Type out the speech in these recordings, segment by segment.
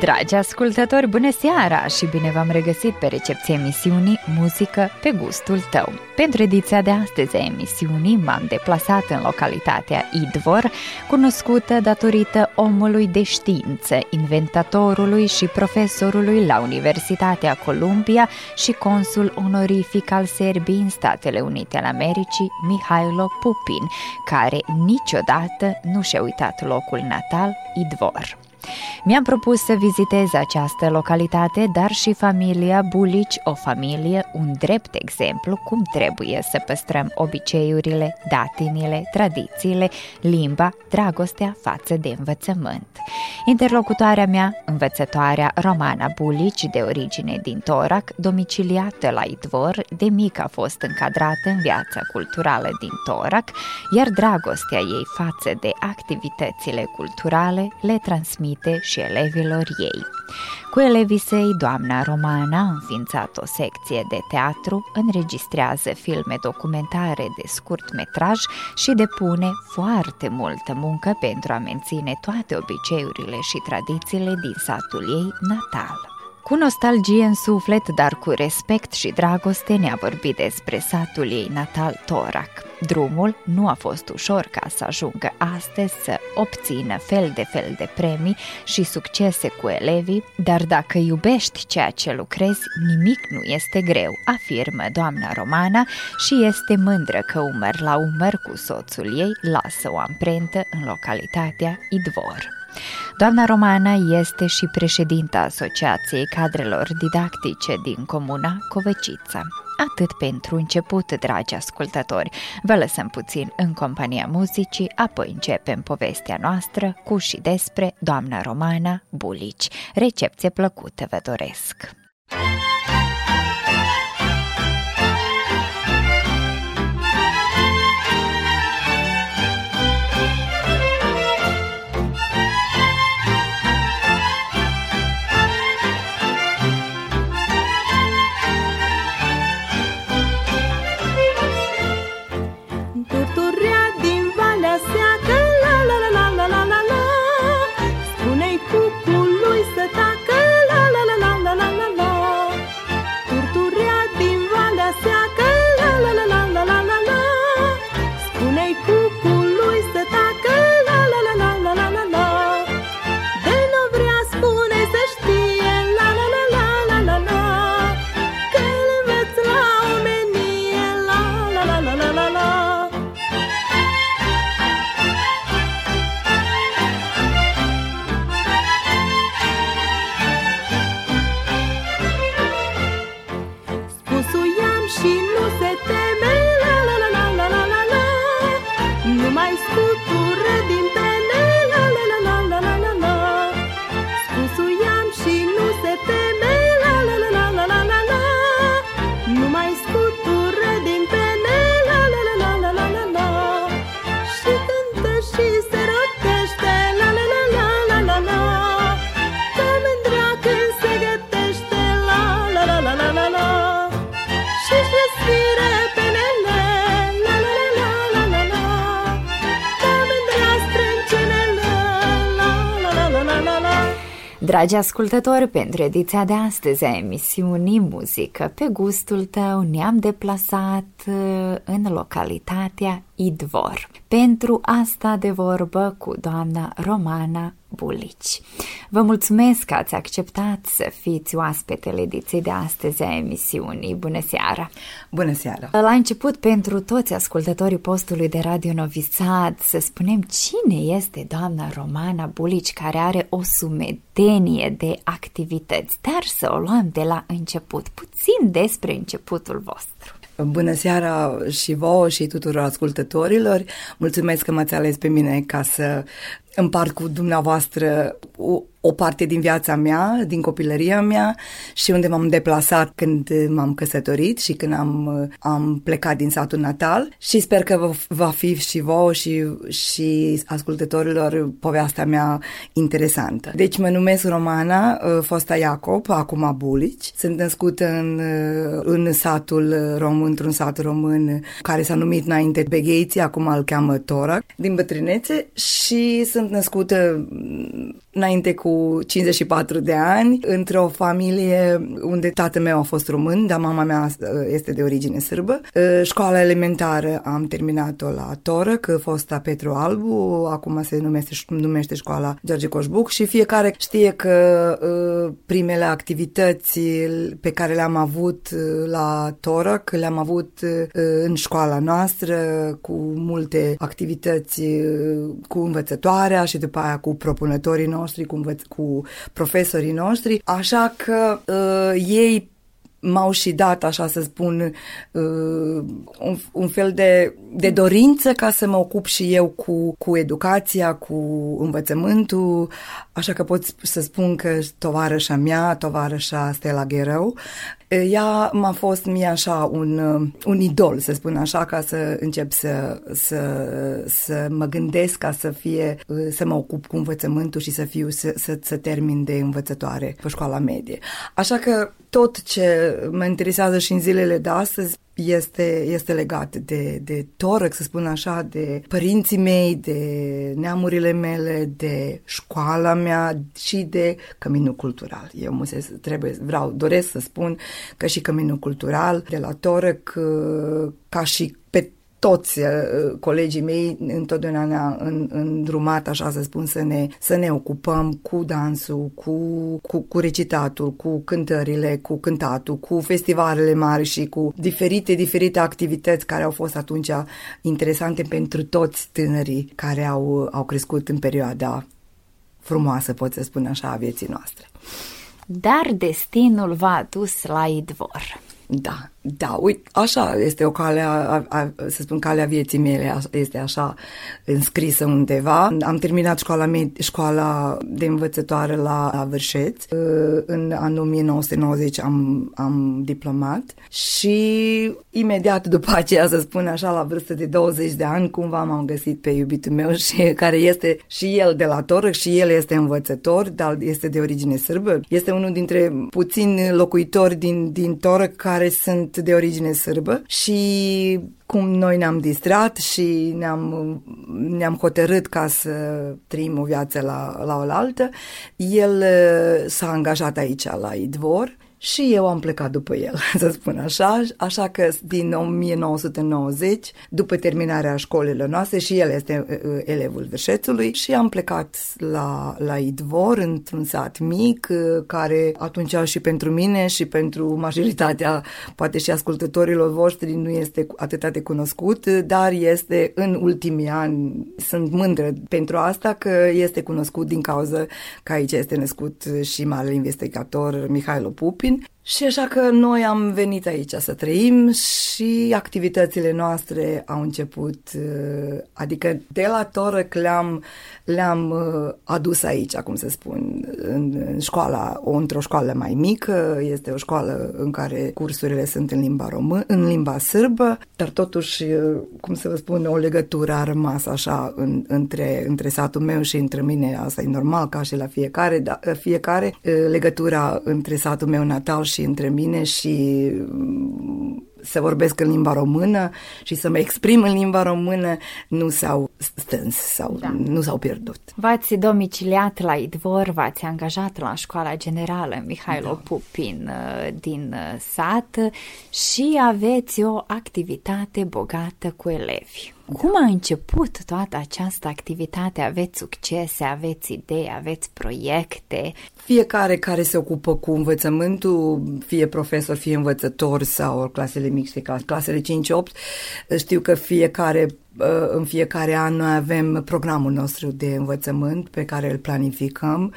Dragi ascultători, bună seara și bine v-am regăsit pe recepția emisiunii Muzică pe gustul tău. Pentru ediția de astăzi a emisiunii m-am deplasat în localitatea Idvor, cunoscută datorită omului de știință, inventatorului și profesorului la Universitatea Columbia și consul onorific al Serbiei în Statele Unite ale Americii, Mihailo Pupin, care niciodată nu și-a uitat locul natal, Idvor. Mi-am propus să vizitez această localitate, dar și familia Bulici, o familie, un drept exemplu cum trebuie să păstrăm obiceiurile, datinile, tradițiile, limba, dragostea față de învățământ. Interlocutoarea mea, învățătoarea Romana Bulici, de origine din Torac, domiciliată la Idvor, de mic a fost încadrată în viața culturală din Torac, iar dragostea ei față de activitățile culturale le transmite transmite și elevilor ei. Cu elevii săi, doamna Romana a înființat o secție de teatru, înregistrează filme documentare de scurt metraj și depune foarte multă muncă pentru a menține toate obiceiurile și tradițiile din satul ei natal. Cu nostalgie în suflet, dar cu respect și dragoste, ne-a vorbit despre satul ei natal Torac. Drumul nu a fost ușor ca să ajungă astăzi să obțină fel de fel de premii și succese cu elevii, dar dacă iubești ceea ce lucrezi, nimic nu este greu, afirmă doamna Romana și este mândră că umăr la umăr cu soțul ei lasă o amprentă în localitatea Idvor. Doamna Romana este și președinta Asociației Cadrelor Didactice din comuna Covăcița. Atât pentru început, dragi ascultători. Vă lăsăm puțin în compania muzicii, apoi începem povestea noastră cu și despre doamna Romana Bulici. Recepție plăcută vă doresc! Dragi ascultători, pentru ediția de astăzi a emisiunii Muzică pe gustul tău ne-am deplasat uh, în localitatea Idvor. Pentru asta de vorbă cu doamna Romana Bulici. Vă mulțumesc că ați acceptat să fiți oaspetele ediției de astăzi a emisiunii. Bună seara! Bună seara! La început, pentru toți ascultătorii postului de Radio Novisad, să spunem cine este doamna Romana Bulici, care are o sumedenie de activități, dar să o luăm de la început, puțin despre începutul vostru. Bună seara și vouă și tuturor ascultătorilor. Mulțumesc că m-ați ales pe mine ca să împart cu dumneavoastră o parte din viața mea, din copilăria mea și unde m-am deplasat când m-am căsătorit și când am, am plecat din satul natal și sper că va fi și vouă și, și ascultătorilor povestea mea interesantă. Deci mă numesc Romana uh, Fosta Iacob, acum Bulici. Sunt născută în, uh, în satul român, într-un sat român care s-a numit înainte Begheiții, acum îl cheamă Torac, din bătrânețe și sunt născută înainte cu 54 de ani, într-o familie unde tatăl meu a fost român, dar mama mea uh, este de origine sârbă. Uh, școala elementară am terminat-o la Torăc, fosta Petru Albu, acum se numește, numește școala George Coșbuc și fiecare știe că uh, primele activități pe care le-am avut la Torăc le-am avut în școala noastră cu multe activități cu învățătoarea și după aia cu propunătorii noștri, cu, învăț- cu profesorii noștri, așa că uh, ei m-au și dat, așa să spun, uh, un, un fel de, de dorință ca să mă ocup și eu cu, cu educația, cu învățământul, așa că pot să spun că tovarășa mea, tovarășa Stella Gherău, ea m-a fost mie așa un, un idol, să spun așa, ca să încep să, să, să mă gândesc ca să fie, să mă ocup cu învățământul și să fiu, să, să, să termin de învățătoare pe școala medie. Așa că tot ce mă interesează și în zilele de astăzi este, este legat de, de torăc, să spun așa, de părinții mei, de neamurile mele, de școala mea și de căminul cultural. Eu musesc, trebuie, vreau, doresc să spun că și căminul cultural de la torăc, ca și pe toți uh, colegii mei întotdeauna ne-a în, îndrumat, așa să spun, să ne, să ne ocupăm cu dansul, cu, cu, cu recitatul, cu cântările, cu cântatul, cu festivalele mari și cu diferite, diferite activități care au fost atunci interesante pentru toți tânării care au, au crescut în perioada frumoasă, pot să spun așa, a vieții noastre. Dar destinul v-a adus la idvor. Da, da, uite, așa este o cale, a, a, a, să spun, calea vieții mele este așa înscrisă undeva. Am terminat școala, med- școala de învățătoare la Vârșeț. În anul 1990 am, am diplomat și imediat după aceea, să spun așa, la vârstă de 20 de ani, cumva m-am găsit pe iubitul meu și care este și el de la Torăc și el este învățător, dar este de origine sârbă. Este unul dintre puțini locuitori din, din Torăc care sunt sunt de origine sârbă și cum noi ne-am distrat și ne-am, ne-am hotărât ca să trăim o viață la, la oaltă, el uh, s-a angajat aici la Idvor și eu am plecat după el, să spun așa, așa că din 1990, după terminarea școlilor noastre, și el este uh, uh, elevul Vârșețului și am plecat la, la Idvor, într-un sat mic, uh, care atunci și pentru mine și pentru majoritatea, poate și ascultătorilor voștri, nu este atât de cunoscut, dar este în ultimii ani, sunt mândră pentru asta că este cunoscut din cauza că aici este născut și marele investigator Mihailo Pupin, Putin și așa că noi am venit aici să trăim și activitățile noastre au început, uh, adică de la Torăc le-am, le-am uh, adus aici, cum să spun, în, în școala, o, într-o școală mai mică, este o școală în care cursurile sunt în limba română, în limba sârbă, dar totuși, uh, cum să vă spun, o legătură a rămas așa în, între, între satul meu și între mine, asta e normal ca și la fiecare, dar fiecare legătura între satul meu natal și între mine și mm, să vorbesc în limba română și să mă exprim în limba română nu s-au stâns sau da. nu s-au pierdut. V-ați domiciliat la Idvor, v-ați angajat la școala generală Mihailo da. Pupin uh, din uh, sat și aveți o activitate bogată cu elevi. Cum a început toată această activitate? Aveți succese, aveți idei, aveți proiecte? Fiecare care se ocupă cu învățământul, fie profesor, fie învățător sau clasele mixte, clasele 5-8, știu că fiecare uh, în fiecare an noi avem programul nostru de învățământ pe care îl planificăm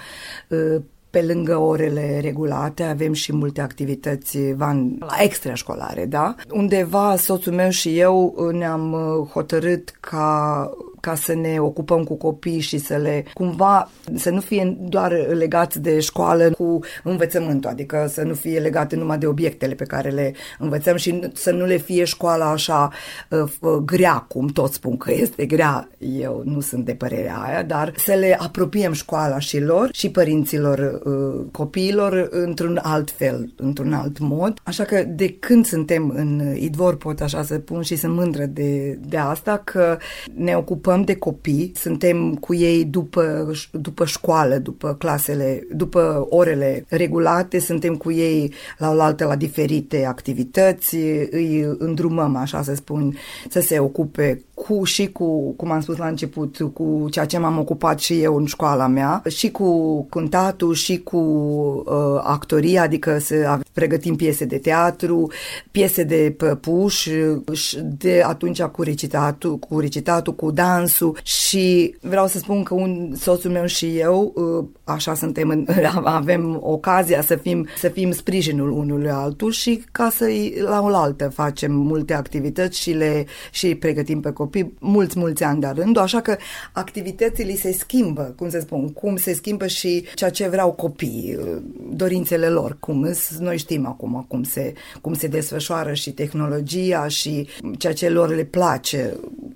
uh, pe lângă orele regulate, avem și multe activități van, extrașcolare, da? Undeva soțul meu și eu ne-am uh, hotărât ca ca să ne ocupăm cu copii și să le cumva să nu fie doar legați de școală cu învățământul, adică să nu fie legate numai de obiectele pe care le învățăm și să nu le fie școala așa uh, grea, cum toți spun că este grea. Eu nu sunt de părerea aia, dar să le apropiem școala și lor și părinților uh, copiilor într-un alt fel, într-un alt mod. Așa că de când suntem în Idvor pot așa să pun și sunt mândră de, de asta că ne ocupăm de copii, suntem cu ei după, după școală, după clasele, după orele regulate, suntem cu ei la oaltă la diferite activități, îi îndrumăm, așa să spun, să se ocupe cu și cu, cum am spus la început, cu ceea ce m-am ocupat și eu în școala mea, și cu cântatul, și cu uh, actoria, adică să pregătim piese de teatru, piese de păpuș, de atunci cu recitatul, cu recitatul, cu dansul. Și vreau să spun că un soțul meu și eu, uh, așa suntem, în, avem ocazia să fim, să fim sprijinul unul altul și ca să la oaltă facem multe activități și le și pregătim pe copii mulți, mulți ani de rând, așa că activitățile se schimbă, cum să spun, cum se schimbă și ceea ce vreau copii, dorințele lor, cum noi știm acum cum se, cum se desfășoară și tehnologia și ceea ce lor le place,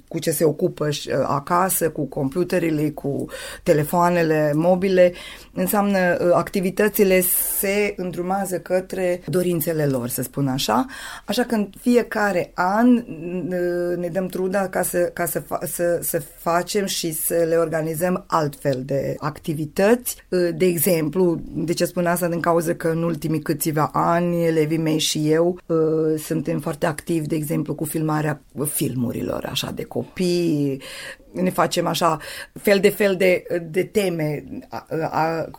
cu ce se ocupă uh, acasă, cu computerele, cu telefoanele mobile, înseamnă uh, activitățile se îndrumează către dorințele lor, să spun așa. Așa că în fiecare an uh, ne dăm truda ca să, ca să, fa- să, să facem și să le organizăm altfel de activități. De exemplu, de ce spun asta? Din cauza că în ultimii câțiva ani, elevii mei și eu suntem foarte activi, de exemplu, cu filmarea filmurilor, așa, de copii, ne facem așa fel de fel de, de teme a, a, a,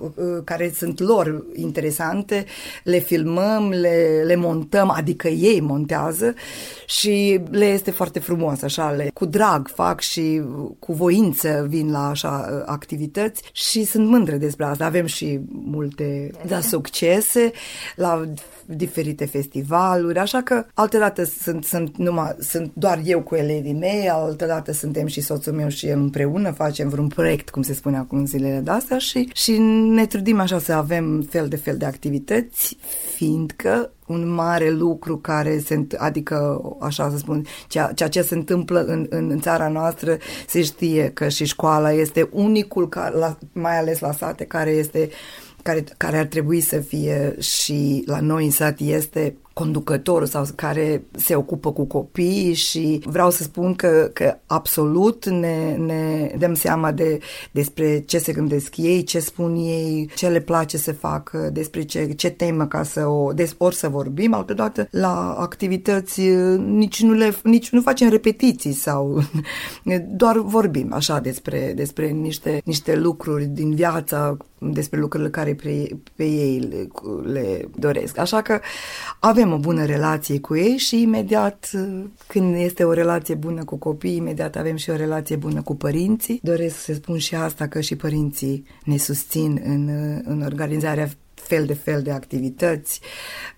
care sunt lor interesante, le filmăm, le, le montăm, adică ei montează și le este foarte frumos, așa, le, cu drag fac și cu voință vin la așa activități și sunt mândre despre asta. Avem și multe da, succese la diferite festivaluri, așa că altădată sunt, sunt, numai, sunt doar eu cu elevii mei, altădată suntem și soțul meu și el împreună, facem vreun proiect, cum se spune acum în zilele de astea și, și ne trudim așa să avem fel de fel de activități, fiindcă un mare lucru care se, adică, așa să spun, ceea, ceea ce se întâmplă în, în, în țara noastră, se știe că și școala este unicul, la, mai ales la sate, care este care, care ar trebui să fie și la noi în sat este conducător sau care se ocupă cu copii și vreau să spun că, că absolut ne, ne dăm seama de, despre ce se gândesc ei, ce spun ei, ce le place să facă, despre ce, ce temă ca să o, des, ori să vorbim, altădată la activități nici nu, le, nici nu facem repetiții sau doar vorbim așa despre, despre niște, niște lucruri din viața, despre lucrurile care pe, pe ei le, le doresc. Așa că avem avem o bună relație cu ei și imediat când este o relație bună cu copiii, imediat avem și o relație bună cu părinții. Doresc să spun și asta că și părinții ne susțin în, în organizarea fel de fel de activități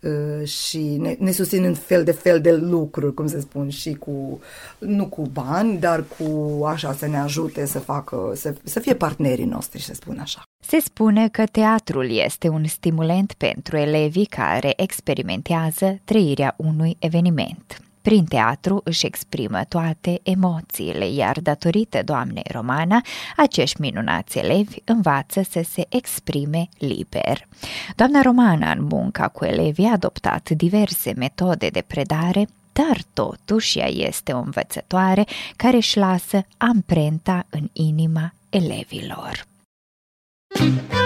uh, și ne, ne susțin în fel de fel de lucruri, cum se spun, și cu, nu cu bani, dar cu așa să ne ajute să facă, să, să fie partenerii noștri, să spun așa. Se spune că teatrul este un stimulent pentru elevii care experimentează trăirea unui eveniment. Prin teatru își exprimă toate emoțiile, iar datorită doamnei Romana, acești minunați elevi învață să se exprime liber. Doamna Romana, în munca cu elevii, a adoptat diverse metode de predare, dar totuși ea este o învățătoare care își lasă amprenta în inima elevilor. Ține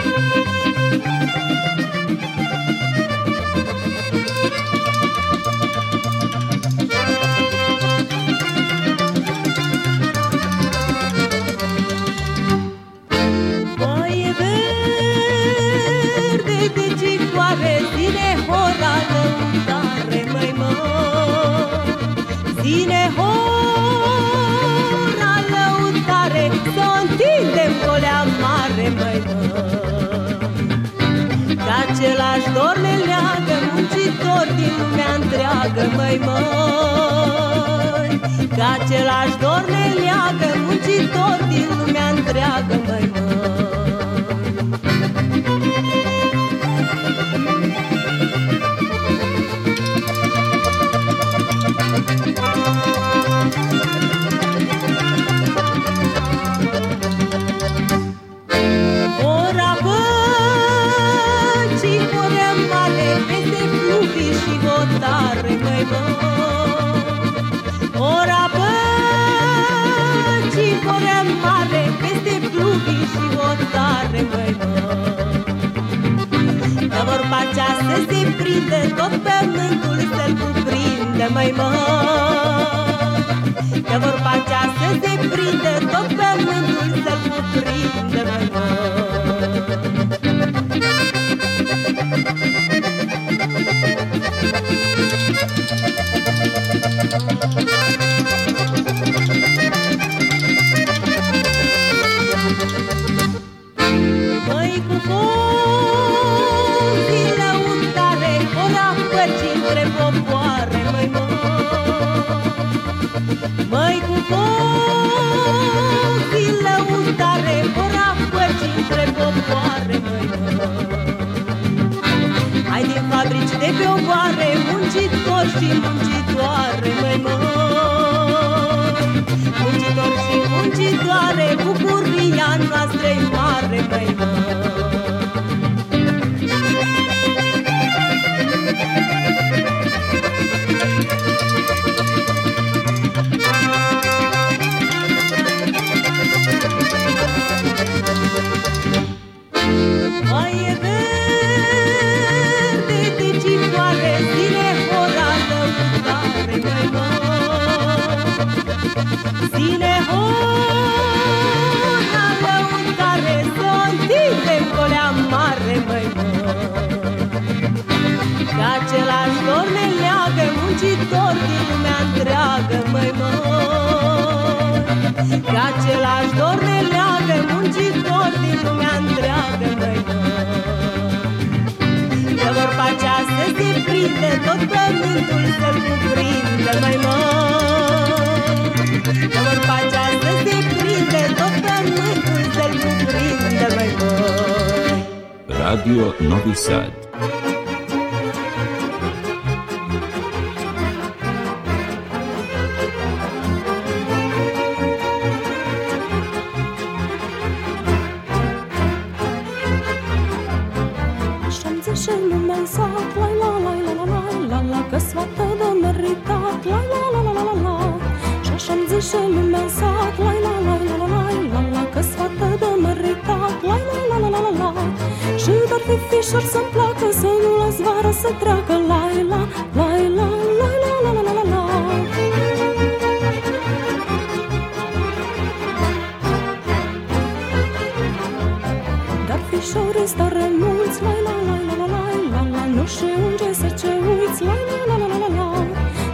Muncitor din lumea întreagă, măi măi. Că același dor ne leagă, muncitor din lumea întreagă, măi măi. Că vor face astăzi de prinde, tot pământul să-l cuprindă, măi măi. Că vor face astăzi de prinde, tot pământul să-l cuprindă, măi măi. Radio Novi Sad. să treacă Laila, Laila, Laila, la la la la la Dar fișorii stare mulți, Laila, Laila, la la la Nu și unge să ce uiți, Laila, la la la la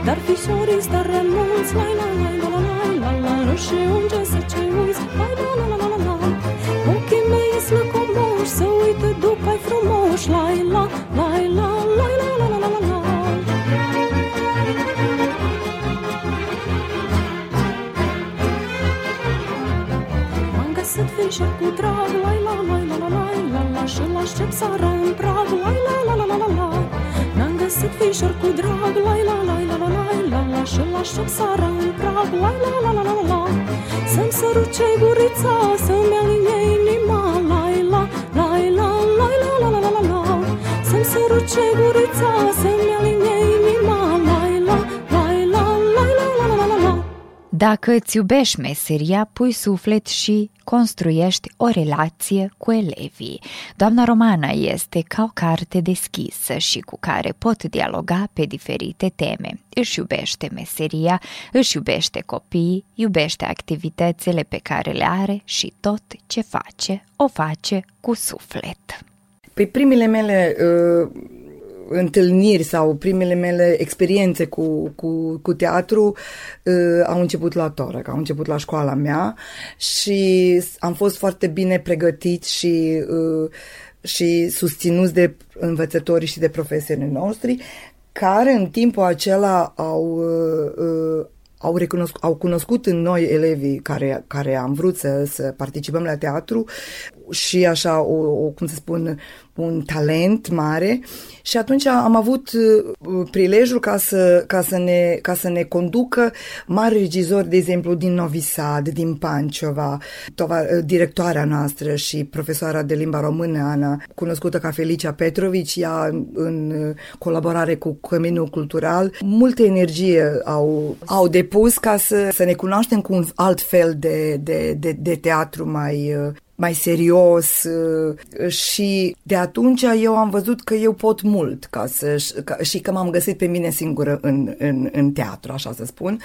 Dar fișorii stare mulți, Laila, Laila, la la la Nu și unge să ce uiți, Laila, la la la la Ochii mei slăcomoși, să uită după-i frumoși, Laila încep să ram prag Lai la la la la la la N-am găsit fișor cu drag Lai la la la la la la la Și la șop să ram prag Lai la la la la la la Să-mi săruce gurița Să-mi ia Dacă îți iubești meseria, pui suflet și construiești o relație cu elevii. Doamna Romana este ca o carte deschisă și cu care pot dialoga pe diferite teme. Își iubește meseria, își iubește copiii, iubește activitățile pe care le are și tot ce face, o face cu suflet. Pe primele mele uh întâlniri sau primele mele experiențe cu, cu, cu teatru uh, au început la Toră, au început la școala mea și am fost foarte bine pregătit și, uh, și susținuți de învățătorii și de profesorii noștri care în timpul acela au, uh, uh, au, recunosc, au cunoscut în noi elevii care, care am vrut să, să participăm la teatru și așa, o, o, cum să spun, un talent mare. Și atunci am avut uh, prilejul ca să, ca să, ne, ca să ne conducă mari regizori, de exemplu, din Novi Sad, din Panciova, tova, uh, directoarea noastră și profesoara de limba română, Ana, cunoscută ca Felicia Petrovici, ea în uh, colaborare cu Căminul Cultural, multe energie au, au depus ca să, să ne cunoaștem cu un alt fel de, de, de, de teatru mai mai serios uh, și de atunci eu am văzut că eu pot mult ca să, ca, și că m-am găsit pe mine singură în, în, în teatru, așa să spun.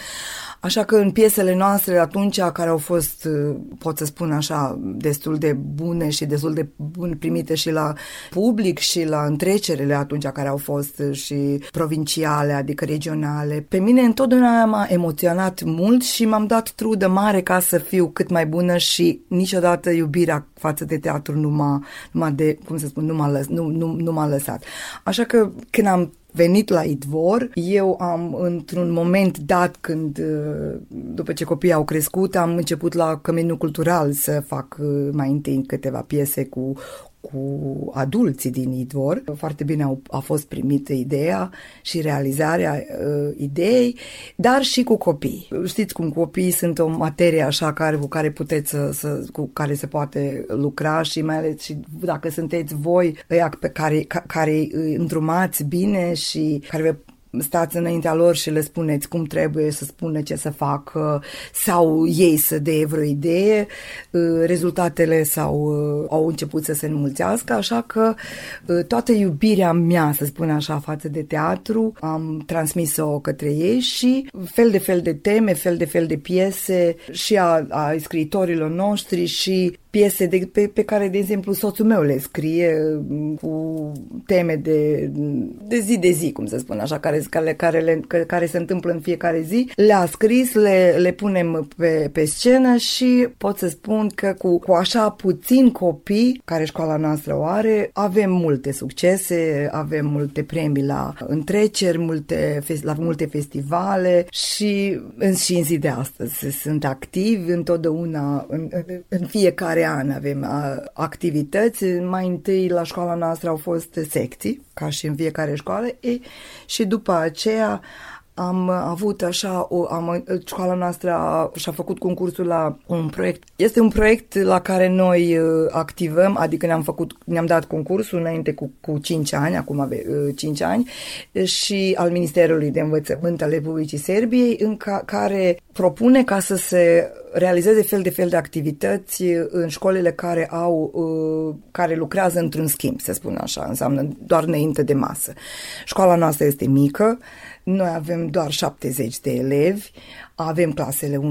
Așa că în piesele noastre atunci, care au fost, uh, pot să spun așa, destul de bune și destul de bun primite și la public și la întrecerele atunci care au fost și provinciale, adică regionale, pe mine întotdeauna m-a emoționat mult și m-am dat trudă mare ca să fiu cât mai bună și niciodată iubirea față de teatru nu m-a, nu m-a de, cum să spun, nu m-a, lăs, nu, nu, nu m-a lăsat. Așa că când am venit la Idvor. Eu am, într-un moment dat, când, uh, după ce copiii au crescut, am început la Căminul Cultural să fac uh, mai întâi câteva piese cu cu adulții din Idvor. Foarte bine au, a fost primită ideea și realizarea uh, ideii, dar și cu copii. Știți cum copiii sunt o materie așa care, cu care puteți să, să, cu care se poate lucra și mai ales și dacă sunteți voi pe care, ca, care îi îndrumați bine și care stați înaintea lor și le spuneți cum trebuie să spună ce să facă sau ei să dea vreo idee, uh, rezultatele sau uh, au început să se înmulțească, așa că uh, toată iubirea mea, să spun așa, față de teatru, am transmis-o către ei și fel de fel de teme, fel de fel de piese și a, a scriitorilor noștri și piese de, pe, pe care, de exemplu, soțul meu le scrie mm, cu teme de, de zi de zi, cum să spun așa, care, care, care, le, care se întâmplă în fiecare zi. Le-a scris, le, le punem pe, pe scenă și pot să spun că cu, cu așa puțin copii, care școala noastră o are, avem multe succese, avem multe premii la întreceri, multe, la multe festivale și în, și în zi de astăzi sunt activi întotdeauna, în, în fiecare an avem activități. Mai întâi la școala noastră au fost secții, ca și în fiecare școală, e, și după aceea am avut așa, o, am, școala noastră a, și-a făcut concursul la un proiect. Este un proiect la care noi uh, activăm, adică ne-am făcut, ne-am dat concursul înainte cu, cu 5 ani, acum avem uh, 5 ani, și al Ministerului de Învățământ al Republicii Serbiei, în ca, care propune ca să se realizeze fel de fel de activități în școlile care au, uh, care lucrează într-un schimb, să spun așa, înseamnă doar înainte de masă. Școala noastră este mică, noi avem doar 70 de elevi, avem clasele 1-8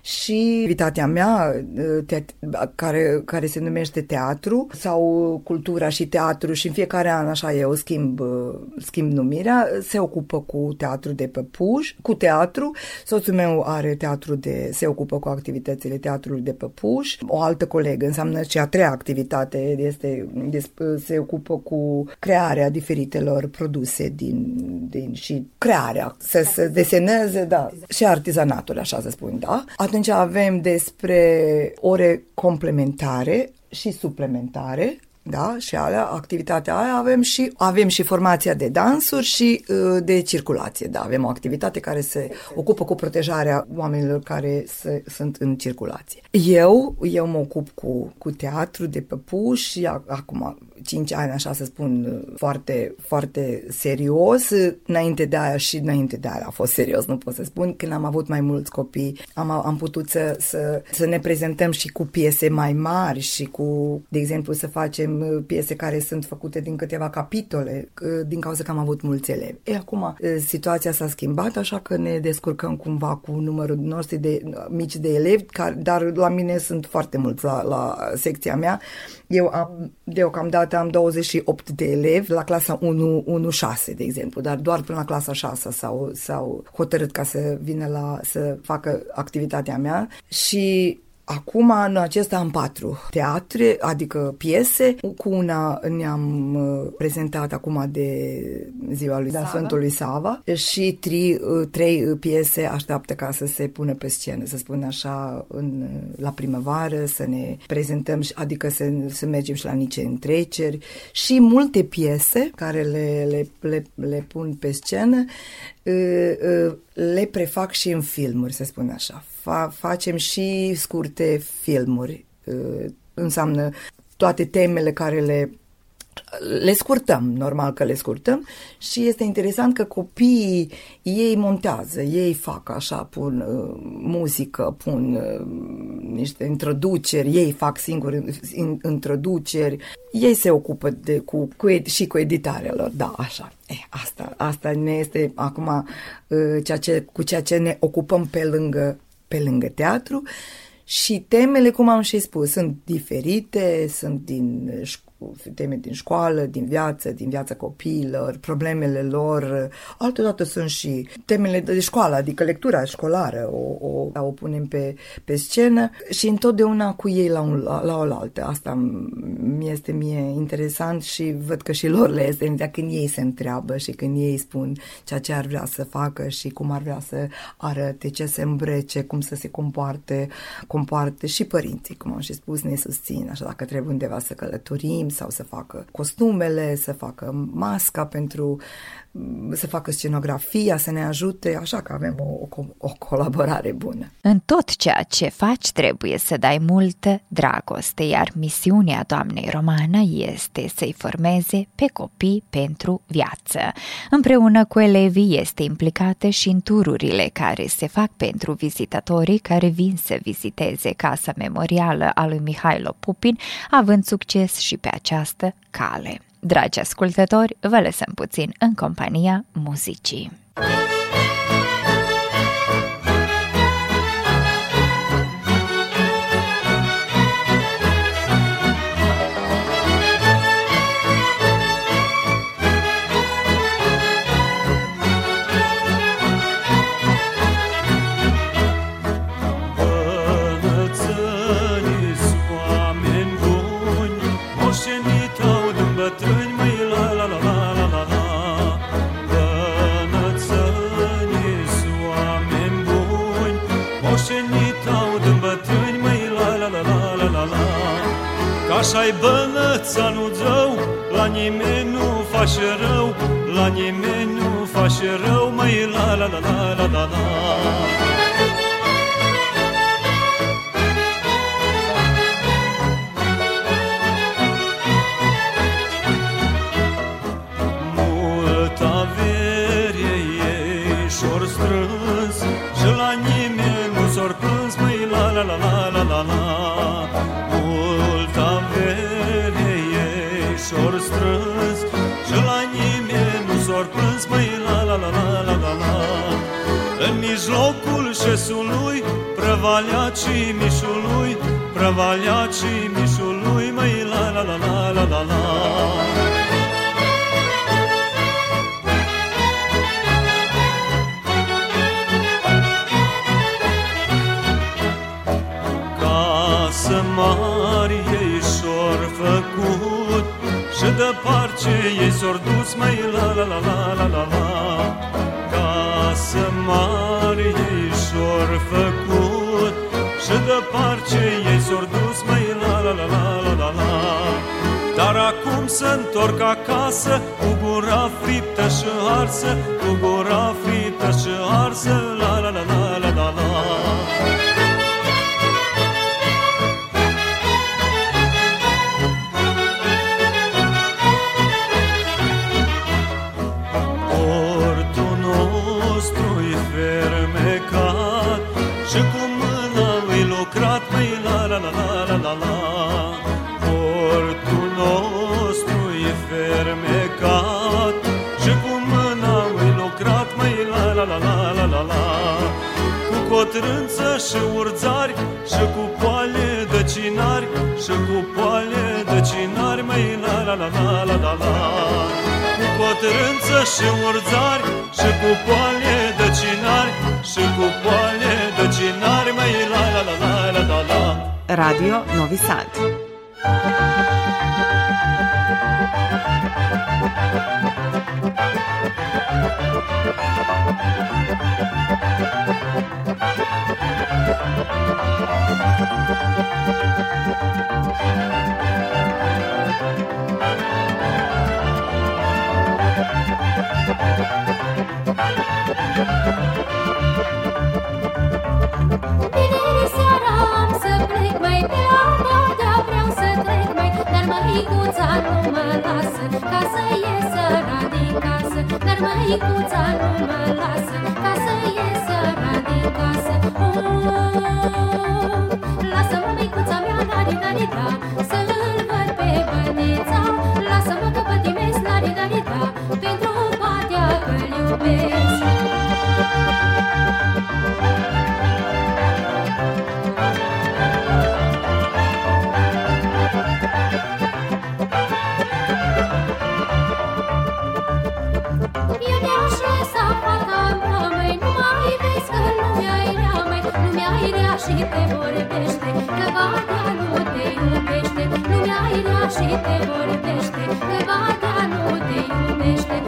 și activitatea mea te, care, care se numește teatru sau cultura și teatru și în fiecare an așa eu schimb, schimb numirea, se ocupă cu teatru de păpuș, cu teatru, soțul meu are teatru de, se ocupă cu activitățile teatrului de păpuș, o altă colegă înseamnă și a treia activitate este, se ocupă cu crearea diferitelor produse din, din și crearea, să se deseneze da, și artizanatul, așa să spun, da? Atunci avem despre ore complementare și suplimentare, da, și alea, activitatea aia avem și avem și formația de dansuri și uh, de circulație, da, avem o activitate care se ocupă cu protejarea oamenilor care se, sunt în circulație. Eu, eu mă ocup cu, cu teatru de păpuși și acum 5 ani, așa să spun, foarte, foarte serios. Înainte de aia și înainte de aia a fost serios, nu pot să spun. Când am avut mai mulți copii, am, am putut să, să, să ne prezentăm și cu piese mai mari și cu, de exemplu, să facem piese care sunt făcute din câteva capitole, din cauza că am avut mulți elevi. E, acum, situația s-a schimbat, așa că ne descurcăm cumva cu numărul nostru de mici de elevi, dar la mine sunt foarte mulți la, la secția mea. Eu am, deocamdată am 28 de elevi la clasa 1-6, de exemplu, dar doar până la clasa 6 s-au, s-au hotărât ca să vină la, să facă activitatea mea. Și Acum, în acesta am patru teatre, adică piese. Cu una ne-am uh, prezentat acum de ziua lui Sava. Sfântului Sava și tri, uh, trei piese așteaptă ca să se pună pe scenă, să spun așa, în, la primăvară, să ne prezentăm, adică să, să mergem și la niște întreceri și multe piese care le, le, le, le pun pe scenă le prefac și în filmuri, să spun așa. Fa- facem și scurte filmuri. Înseamnă toate temele care le le scurtăm, normal că le scurtăm și este interesant că copiii ei montează, ei fac așa, pun uh, muzică, pun uh, niște introduceri, ei fac singuri in, introduceri, ei se ocupă de, cu, cu, și cu editarea lor, da, așa. Eh, asta, asta ne este acum uh, ceea ce, cu ceea ce ne ocupăm pe lângă, pe lângă teatru și temele, cum am și spus, sunt diferite, sunt din teme din școală, din viață, din viața copiilor, problemele lor. Altădată sunt și temele de școală, adică lectura școlară, o, o, o punem pe, pe scenă și întotdeauna cu ei la, un, la, la oaltă. Asta mi este mie interesant și văd că și lor le este dar când ei se întreabă și când ei spun ceea ce ar vrea să facă și cum ar vrea să arate, ce se îmbrece, cum să se comporte, comporte și părinții, cum am și spus, ne susțin, așa dacă trebuie undeva să călătorim, timp sau să facă costumele, să facă masca pentru să facă scenografia, să ne ajute, așa că avem o, o, o colaborare bună. În tot ceea ce faci trebuie să dai multă dragoste, iar misiunea doamnei Romană este să-i formeze pe copii pentru viață. Împreună cu elevii este implicată și în tururile care se fac pentru vizitatorii care vin să viziteze Casa Memorială a lui Mihailo Pupin, având succes și pe această cale. Dragi ascultători, vă lăsăm puțin în compania muzicii. Nimeni nu face rău, la nimeni nu face rău, măi la la la la la la la. Mult avere ei și-or strâns Și la nimeni nu s-or plâns, măi la la la la la la s-or strâns Și la nimeni nu s-or plâns Măi la la la la la la la În mijlocul șesului Prăvaliacii mișului Prăvaliacii mișului Măi la la la la la la la Casă mare ei și-or făcut și de parce ei s-or dus mai la la la la la la la Casă mare ei și-or făcut Și de parce ei s-or dus mai la la la la la la la Dar acum se întorc acasă Cu gura friptă și arsă Cu gura friptă și arsă La la la la la la la și urzari Și cu poale de cinari Și cu poale de cinari Măi la la la la la la la Cu cotrânță și urzari Și cu poale de cinari cinari Și cu poale de cinari Măi la la la la la la la Radio Novi Sad. Dar măicuța să ies săra din casă oh, Lasă-mă, măicuța Lumea-i rea și te vorbește Că Badea nu te iubește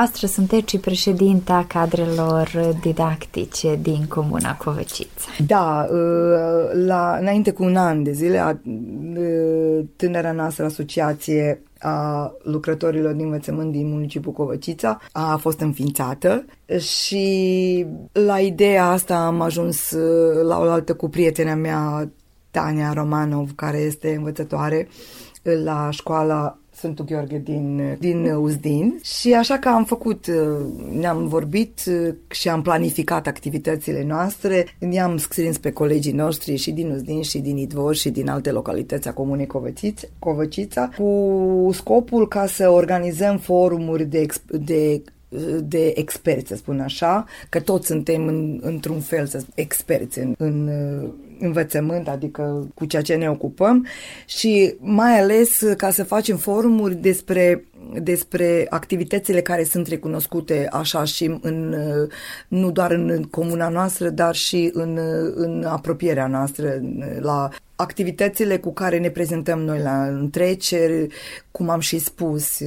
Dumneavoastră sunteți și președinta cadrelor didactice din Comuna Covăcița. Da, uh, la, înainte cu un an de zile, a, uh, tânăra noastră asociație a lucrătorilor din învățământ din municipiul Covăcița a fost înființată și la ideea asta am ajuns uh, la oaltă cu prietena mea, Tania Romanov, care este învățătoare la școala Sfântul Gheorghe din, din Uzdin. Și așa că am făcut, ne-am vorbit și am planificat activitățile noastre, ne-am scris pe colegii noștri și din Uzdin și din Idvor și din alte localități a comunei Covăcița, Covăcița cu scopul ca să organizăm forumuri de, exp- de de experți, să spun așa, că toți suntem în, într-un fel să experți în, în uh, învățământ, adică cu ceea ce ne ocupăm și mai ales ca să facem forumuri despre despre activitățile care sunt recunoscute așa și în, uh, nu doar în comuna noastră, dar și în, uh, în apropierea noastră, la activitățile cu care ne prezentăm noi la întreceri, cum am și spus,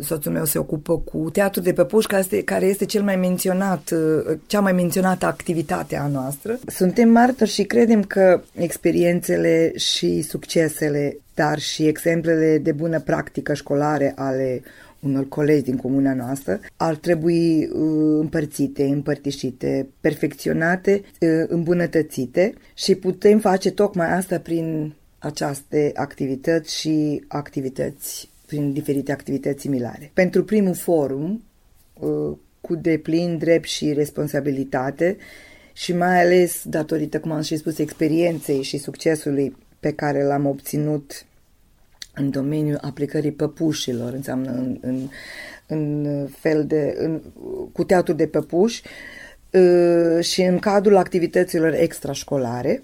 soțul meu se ocupă cu teatru de păpuși, care este, care este cel mai menționat, cea mai menționată activitate a noastră. Suntem martori și credem că experiențele și succesele, dar și exemplele de bună practică școlare ale unor colegi din comuna noastră, ar trebui uh, împărțite, împărtășite, perfecționate, uh, îmbunătățite și putem face tocmai asta prin aceste activități și activități, prin diferite activități similare. Pentru primul forum, uh, cu deplin drept și responsabilitate și mai ales datorită, cum am și spus, experienței și succesului pe care l-am obținut în domeniul aplicării păpușilor, înseamnă în, în, în fel de, în, cu teatru de păpuși uh, și în cadrul activităților extrașcolare,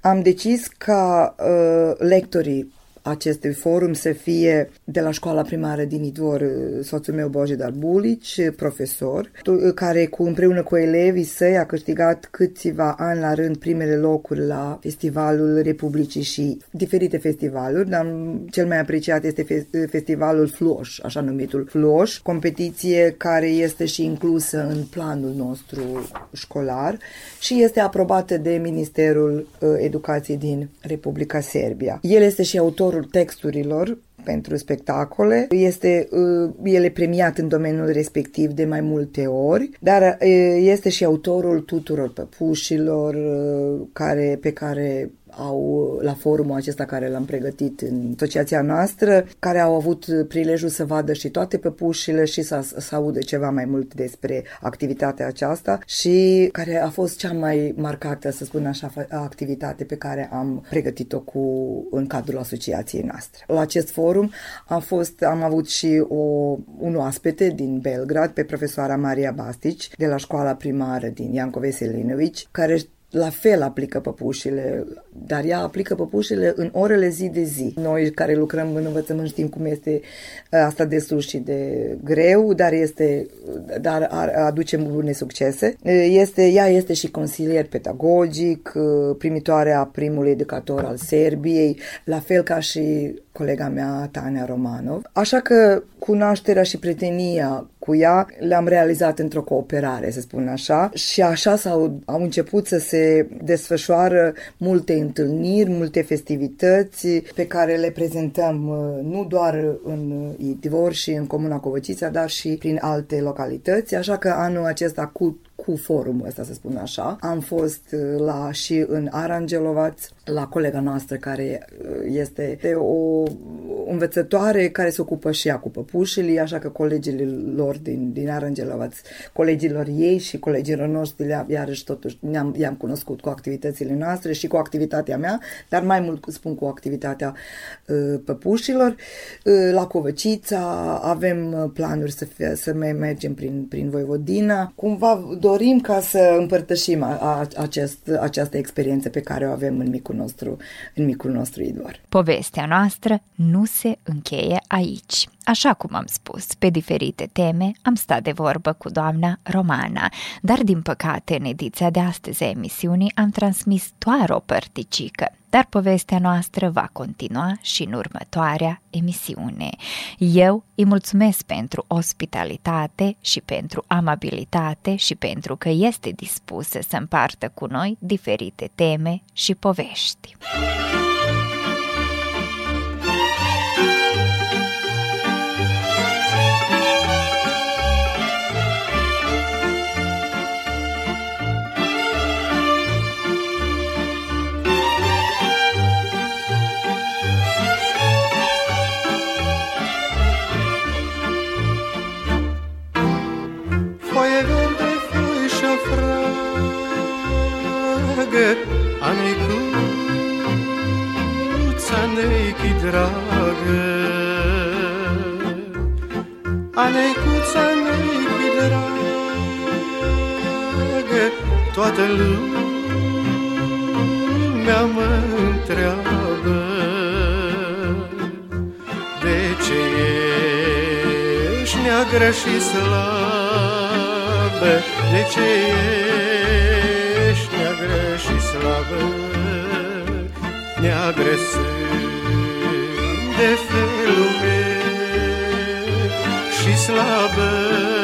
am decis ca uh, lectorii acestui forum să fie de la școala primară din Idvor, soțul meu Bojedar Bulici, profesor, care cu, împreună cu elevii săi a câștigat câțiva ani la rând primele locuri la Festivalul Republicii și diferite festivaluri, dar cel mai apreciat este festivalul Fluoș, așa numitul Fluoș, competiție care este și inclusă în planul nostru școlar și este aprobată de Ministerul uh, Educației din Republica Serbia. El este și autorul texturilor pentru spectacole. Este uh, el e premiat în domeniul respectiv de mai multe ori, dar uh, este și autorul tuturor păpușilor care, pe care au, la forumul acesta care l-am pregătit în asociația noastră, care au avut prilejul să vadă și toate păpușile și să, să audă ceva mai mult despre activitatea aceasta și care a fost cea mai marcată, să spun așa, activitate pe care am pregătit-o cu, în cadrul asociației noastre. La acest forum am, fost, am avut și o, un oaspete din Belgrad, pe profesoara Maria Bastici, de la școala primară din Ianco Veselinovici, care la fel aplică păpușile, dar ea aplică păpușile în orele zi de zi. Noi care lucrăm în învățământ știm cum este ă, asta de sus și de greu, dar este dar aduce bune succese. Este, ea este și consilier pedagogic, ă, primitoarea primului educator al Serbiei, la fel ca și colega mea, Tania Romanov. Așa că cunoașterea și prietenia cu ea le-am realizat într-o cooperare, să spun așa, și așa s-au au început să se desfășoară multe întâlniri, multe festivități pe care le prezentăm uh, nu doar în Idvor și în Comuna Covăcița, dar și prin alte localități, așa că anul acesta cu cu forumul ăsta, să spun așa. Am fost uh, la și în Arangelovaț, la colega noastră care uh, este o învățătoare care se ocupă și ea cu păpușile, așa că colegii lor din, din Arangelovaț, colegilor ei și colegilor noștri, iarăși totuși ne-am, i-am cunoscut cu activitățile noastre și cu activitatea mea, dar mai mult spun cu activitatea uh, păpușilor. Uh, la Covăcița avem planuri să, fie, să mergem prin, prin Voivodina. Cumva dorim ca să împărtășim a, a, acest, această experiență pe care o avem în micul nostru, în micul nostru Idor. Povestea noastră nu se încheie aici. Așa cum am spus, pe diferite teme am stat de vorbă cu doamna Romana, dar din păcate în ediția de astăzi a emisiunii am transmis doar o părticică, dar povestea noastră va continua și în următoarea emisiune. Eu îi mulțumesc pentru ospitalitate și pentru amabilitate și pentru că este dispusă să împartă cu noi diferite teme și povești. Dragă. Anecuța neki dragă Toată lumea mă întreabă De ce ești neagră și slabă? De ce ești neagră și slabă? Neagră sunt de felul meu și slabă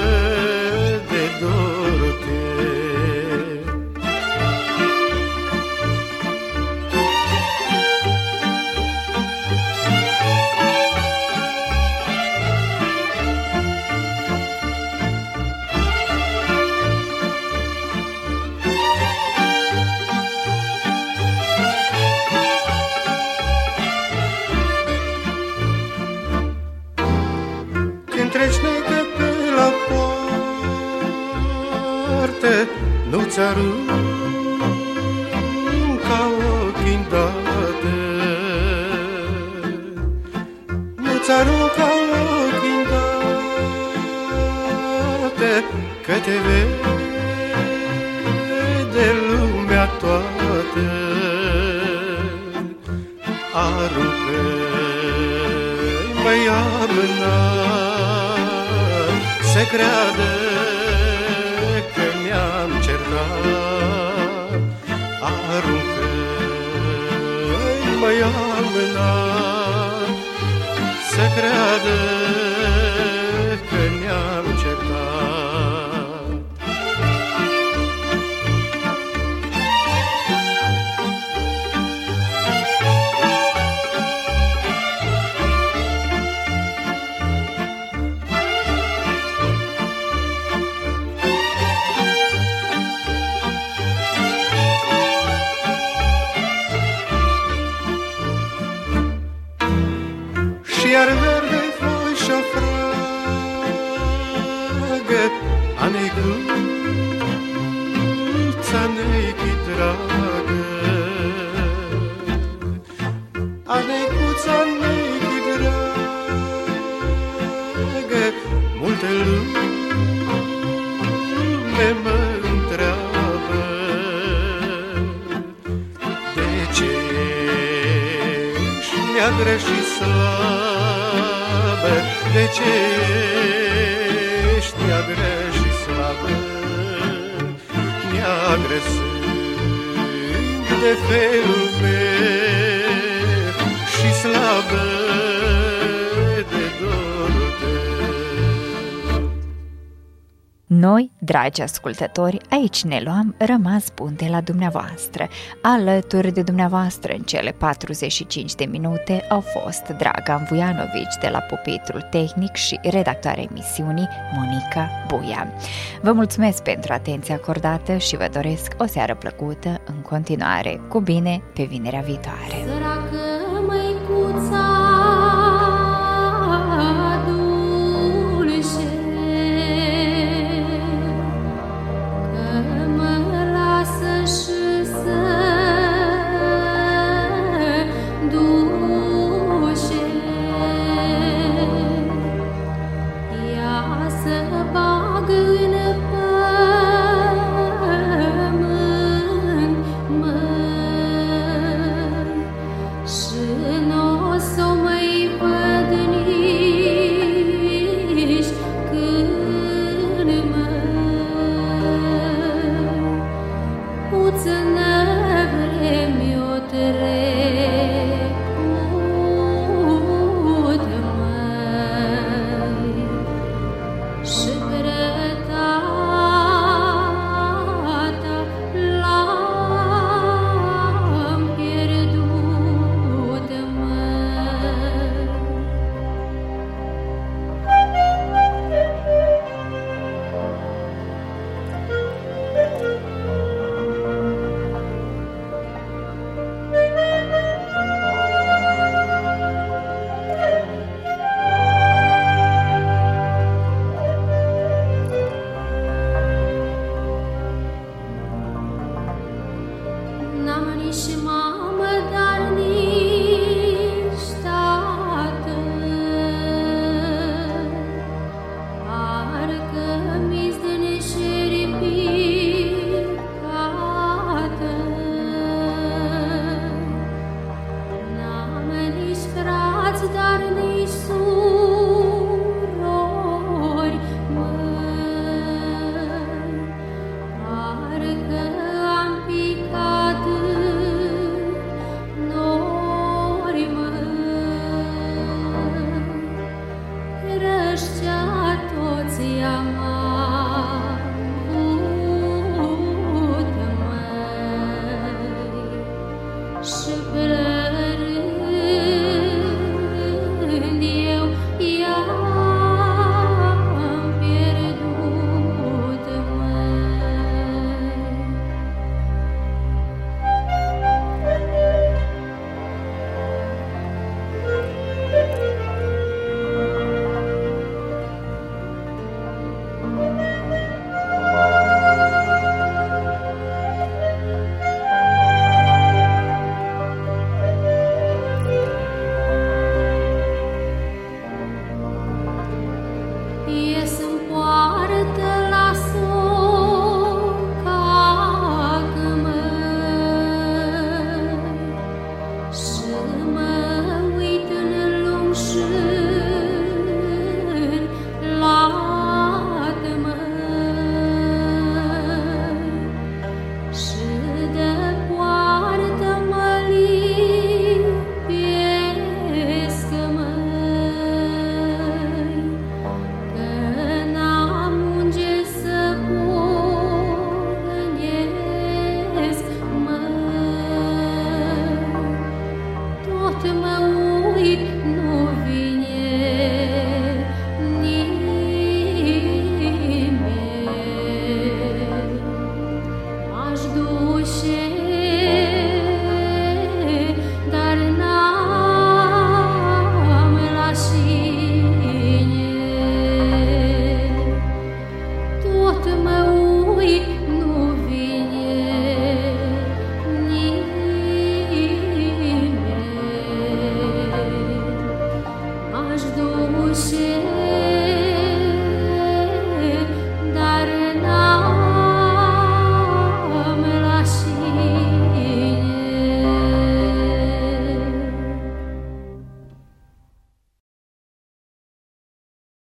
Dragi ascultători, aici ne luam rămas bun de la dumneavoastră. Alături de dumneavoastră în cele 45 de minute au fost Dragan Vujanovici de la Pupitrul Tehnic și redactoarea emisiunii Monica Buia. Vă mulțumesc pentru atenția acordată și vă doresc o seară plăcută în continuare. Cu bine, pe vinerea viitoare! Săracă măicuța